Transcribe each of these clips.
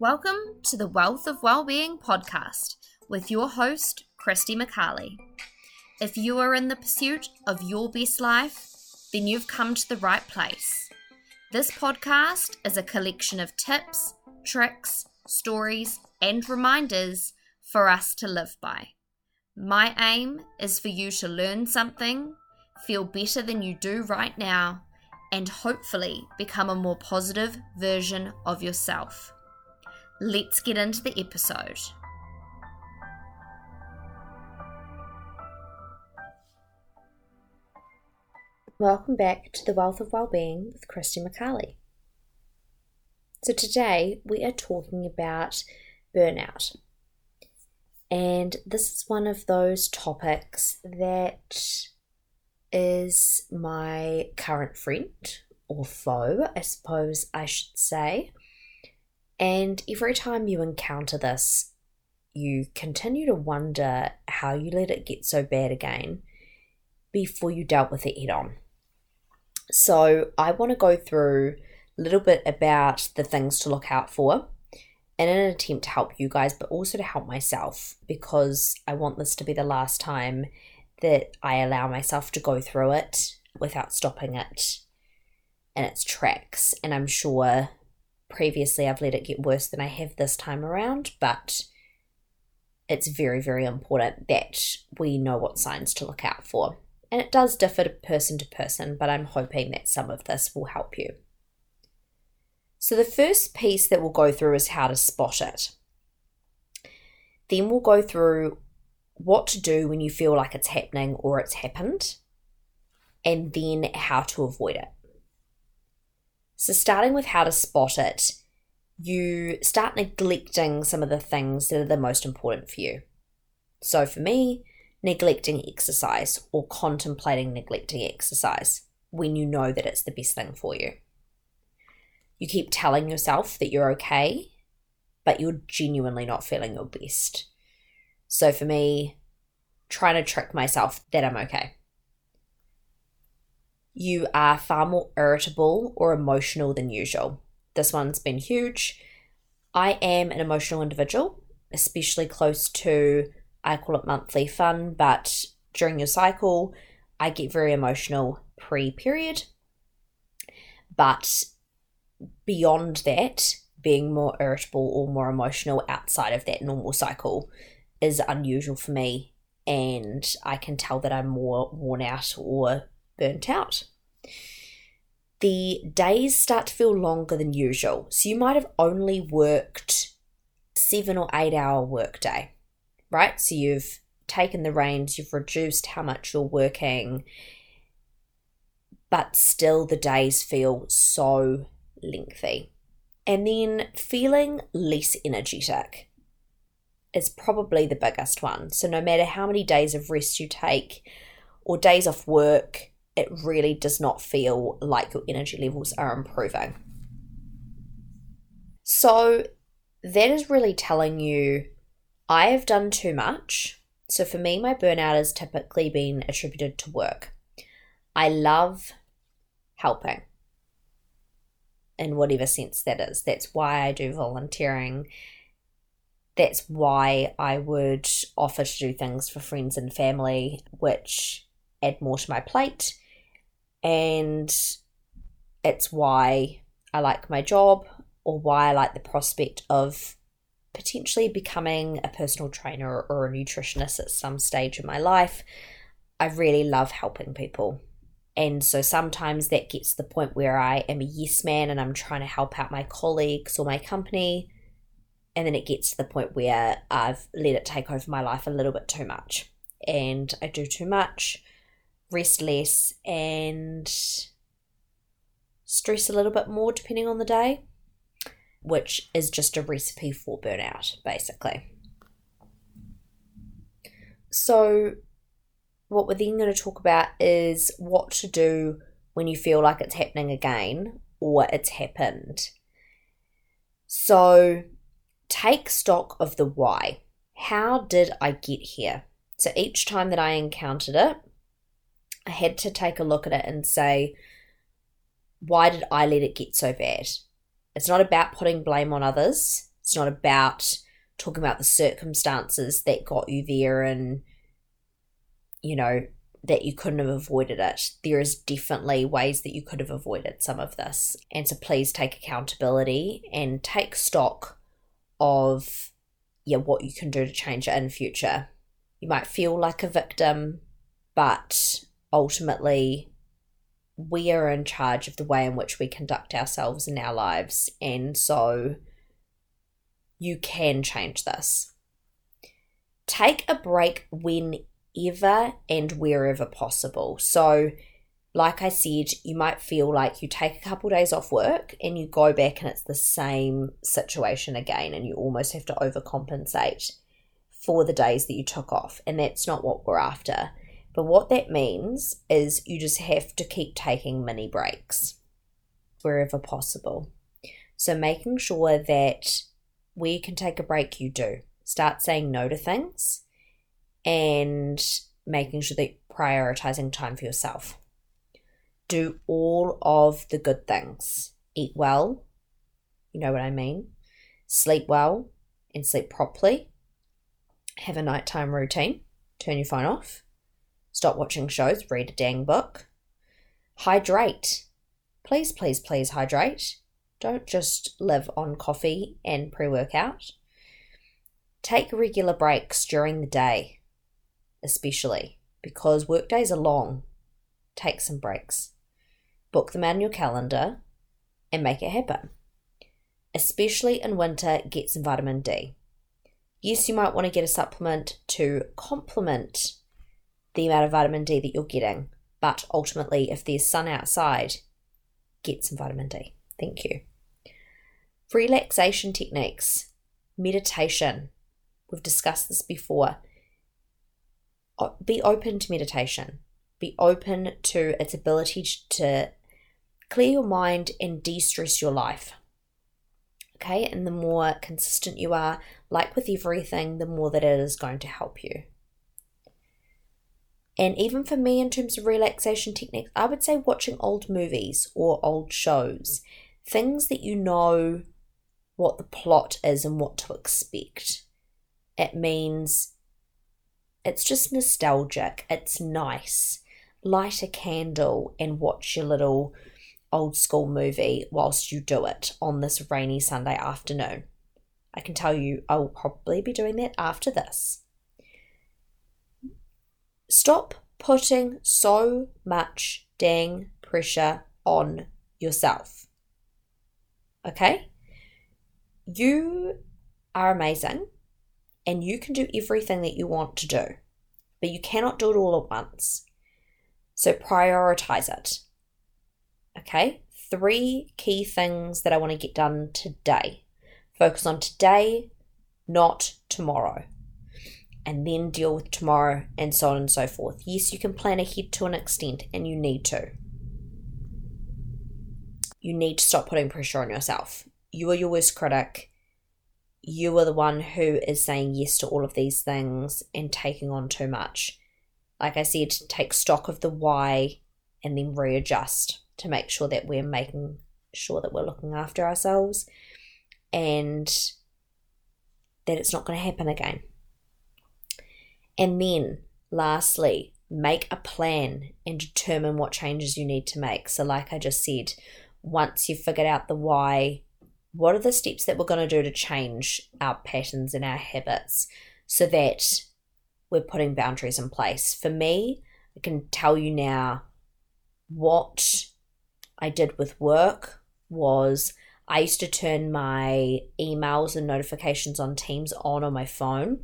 Welcome to the Wealth of Wellbeing podcast with your host, Christy McCarley. If you are in the pursuit of your best life, then you've come to the right place. This podcast is a collection of tips, tricks, stories, and reminders for us to live by. My aim is for you to learn something, feel better than you do right now, and hopefully become a more positive version of yourself. Let's get into the episode. Welcome back to the Wealth of Wellbeing with Christy McCarley. So, today we are talking about burnout. And this is one of those topics that is my current friend or foe, I suppose I should say. And every time you encounter this, you continue to wonder how you let it get so bad again before you dealt with it head on. So, I want to go through a little bit about the things to look out for in an attempt to help you guys, but also to help myself because I want this to be the last time that I allow myself to go through it without stopping it in its tracks. And I'm sure previously I've let it get worse than I have this time around, but it's very, very important that we know what signs to look out for. And it does differ person to person, but I'm hoping that some of this will help you. So, the first piece that we'll go through is how to spot it. Then we'll go through what to do when you feel like it's happening or it's happened, and then how to avoid it. So, starting with how to spot it, you start neglecting some of the things that are the most important for you. So, for me, neglecting exercise or contemplating neglecting exercise when you know that it's the best thing for you. You keep telling yourself that you're okay, but you're genuinely not feeling your best. So for me, trying to trick myself that I'm okay. You are far more irritable or emotional than usual. This one's been huge. I am an emotional individual, especially close to, I call it monthly fun, but during your cycle, I get very emotional pre period. But beyond that, being more irritable or more emotional outside of that normal cycle is unusual for me and I can tell that I'm more worn out or burnt out. The days start to feel longer than usual. So you might have only worked seven or eight hour workday, right? So you've taken the reins, you've reduced how much you're working, but still the days feel so lengthy. And then feeling less energetic is probably the biggest one. So, no matter how many days of rest you take or days off work, it really does not feel like your energy levels are improving. So, that is really telling you I have done too much. So, for me, my burnout has typically been attributed to work. I love helping in whatever sense that is. That's why I do volunteering that's why I would offer to do things for friends and family, which add more to my plate. And it's why I like my job or why I like the prospect of potentially becoming a personal trainer or a nutritionist at some stage in my life. I really love helping people. And so sometimes that gets to the point where I am a yes man and I'm trying to help out my colleagues or my company and then it gets to the point where I've let it take over my life a little bit too much. And I do too much, rest less, and stress a little bit more depending on the day, which is just a recipe for burnout, basically. So, what we're then going to talk about is what to do when you feel like it's happening again or it's happened. So, take stock of the why. How did I get here? So each time that I encountered it, I had to take a look at it and say, why did I let it get so bad? It's not about putting blame on others. It's not about talking about the circumstances that got you there and, you know, that you couldn't have avoided it. There is definitely ways that you could have avoided some of this. And so please take accountability and take stock of yeah, what you can do to change it in future. You might feel like a victim, but ultimately we are in charge of the way in which we conduct ourselves in our lives. And so you can change this. Take a break whenever and wherever possible. So, like I said, you might feel like you take a couple days off work and you go back and it's the same situation again, and you almost have to overcompensate for the days that you took off. And that's not what we're after. But what that means is you just have to keep taking mini breaks wherever possible. So, making sure that where you can take a break, you do. Start saying no to things and making sure that you're prioritizing time for yourself. Do all of the good things. Eat well, you know what I mean. Sleep well and sleep properly. Have a nighttime routine. Turn your phone off. Stop watching shows, read a dang book. Hydrate. Please, please, please hydrate. Don't just live on coffee and pre workout. Take regular breaks during the day, especially because workdays are long. Take some breaks. Book them out in your calendar and make it happen. Especially in winter, get some vitamin D. Yes, you might want to get a supplement to complement the amount of vitamin D that you're getting, but ultimately, if there's sun outside, get some vitamin D. Thank you. Relaxation techniques, meditation. We've discussed this before. Be open to meditation. Be open to its ability to clear your mind and de stress your life. Okay, and the more consistent you are, like with everything, the more that it is going to help you. And even for me, in terms of relaxation techniques, I would say watching old movies or old shows, things that you know what the plot is and what to expect. It means it's just nostalgic, it's nice. Light a candle and watch your little old school movie whilst you do it on this rainy Sunday afternoon. I can tell you I will probably be doing that after this. Stop putting so much dang pressure on yourself. Okay? you are amazing and you can do everything that you want to do, but you cannot do it all at once. So prioritize it. Okay? Three key things that I want to get done today. Focus on today, not tomorrow. And then deal with tomorrow and so on and so forth. Yes, you can plan ahead to an extent and you need to. You need to stop putting pressure on yourself you are your worst critic. You are the one who is saying yes to all of these things and taking on too much. Like I said, take stock of the why and then readjust to make sure that we're making sure that we're looking after ourselves and that it's not going to happen again. And then, lastly, make a plan and determine what changes you need to make. So, like I just said, once you've figured out the why, what are the steps that we're going to do to change our patterns and our habits so that we're putting boundaries in place? For me, I can tell you now what I did with work was I used to turn my emails and notifications on Teams on on my phone.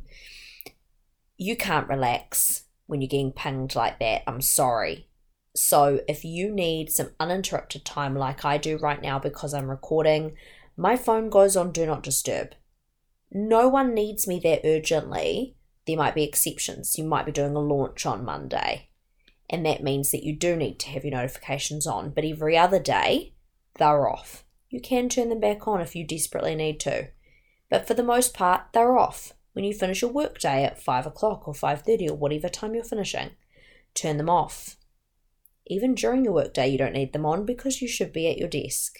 You can't relax when you're getting pinged like that. I'm sorry. So, if you need some uninterrupted time like I do right now because I'm recording, my phone goes on do not disturb. No one needs me there urgently. There might be exceptions. You might be doing a launch on Monday, and that means that you do need to have your notifications on. But every other day, they're off. You can turn them back on if you desperately need to. But for the most part, they're off. When you finish your workday at 5 o'clock or 5.30 or whatever time you're finishing, turn them off. Even during your workday, you don't need them on because you should be at your desk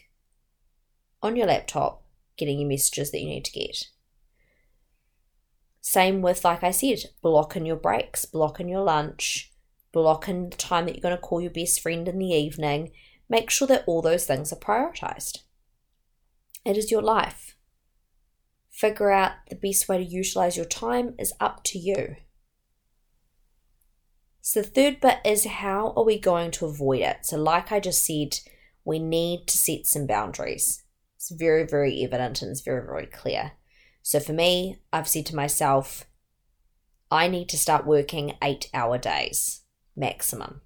on your laptop getting your messages that you need to get. Same with, like I said, blocking your breaks, blocking your lunch, blocking the time that you're going to call your best friend in the evening. Make sure that all those things are prioritized. It is your life. Figure out the best way to utilize your time is up to you. So, the third bit is how are we going to avoid it? So, like I just said, we need to set some boundaries. It's very, very evident and it's very, very clear. So for me, I've said to myself, I need to start working eight hour days maximum.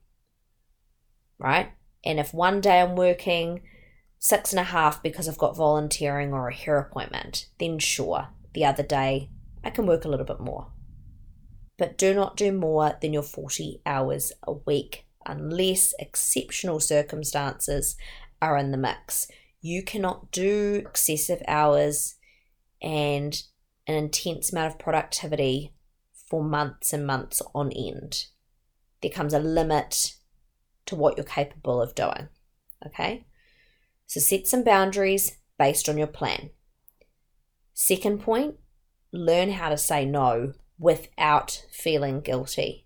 Right? And if one day I'm working six and a half because I've got volunteering or a hair appointment, then sure, the other day I can work a little bit more. But do not do more than your 40 hours a week unless exceptional circumstances are in the mix. You cannot do excessive hours and an intense amount of productivity for months and months on end. There comes a limit to what you're capable of doing. Okay? So set some boundaries based on your plan. Second point, learn how to say no without feeling guilty.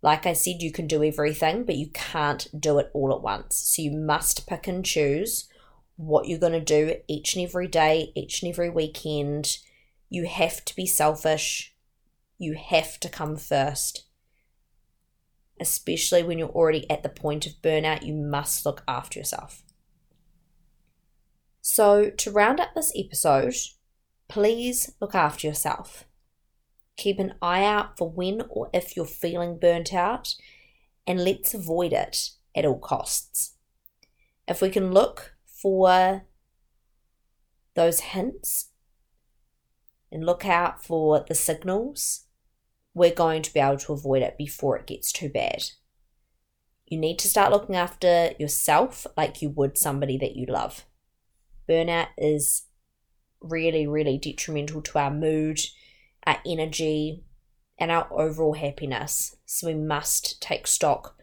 Like I said, you can do everything, but you can't do it all at once. So you must pick and choose what you're going to do each and every day, each and every weekend. You have to be selfish. You have to come first. Especially when you're already at the point of burnout, you must look after yourself. So, to round up this episode, please look after yourself. Keep an eye out for when or if you're feeling burnt out, and let's avoid it at all costs. If we can look for those hints and look out for the signals, we're going to be able to avoid it before it gets too bad. You need to start looking after yourself like you would somebody that you love. Burnout is really, really detrimental to our mood, our energy, and our overall happiness. So we must take stock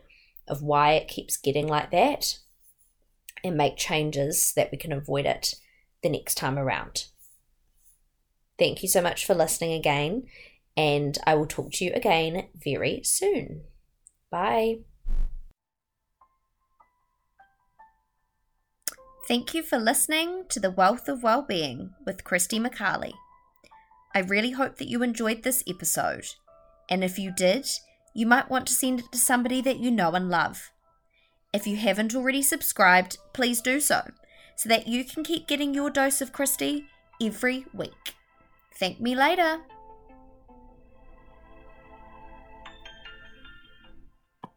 of why it keeps getting like that and make changes that we can avoid it the next time around. Thank you so much for listening again, and I will talk to you again very soon. Bye. Thank you for listening to The Wealth of Wellbeing with Christy McCarley. I really hope that you enjoyed this episode, and if you did, you might want to send it to somebody that you know and love. If you haven't already subscribed, please do so, so that you can keep getting your dose of Christy every week. Thank me later.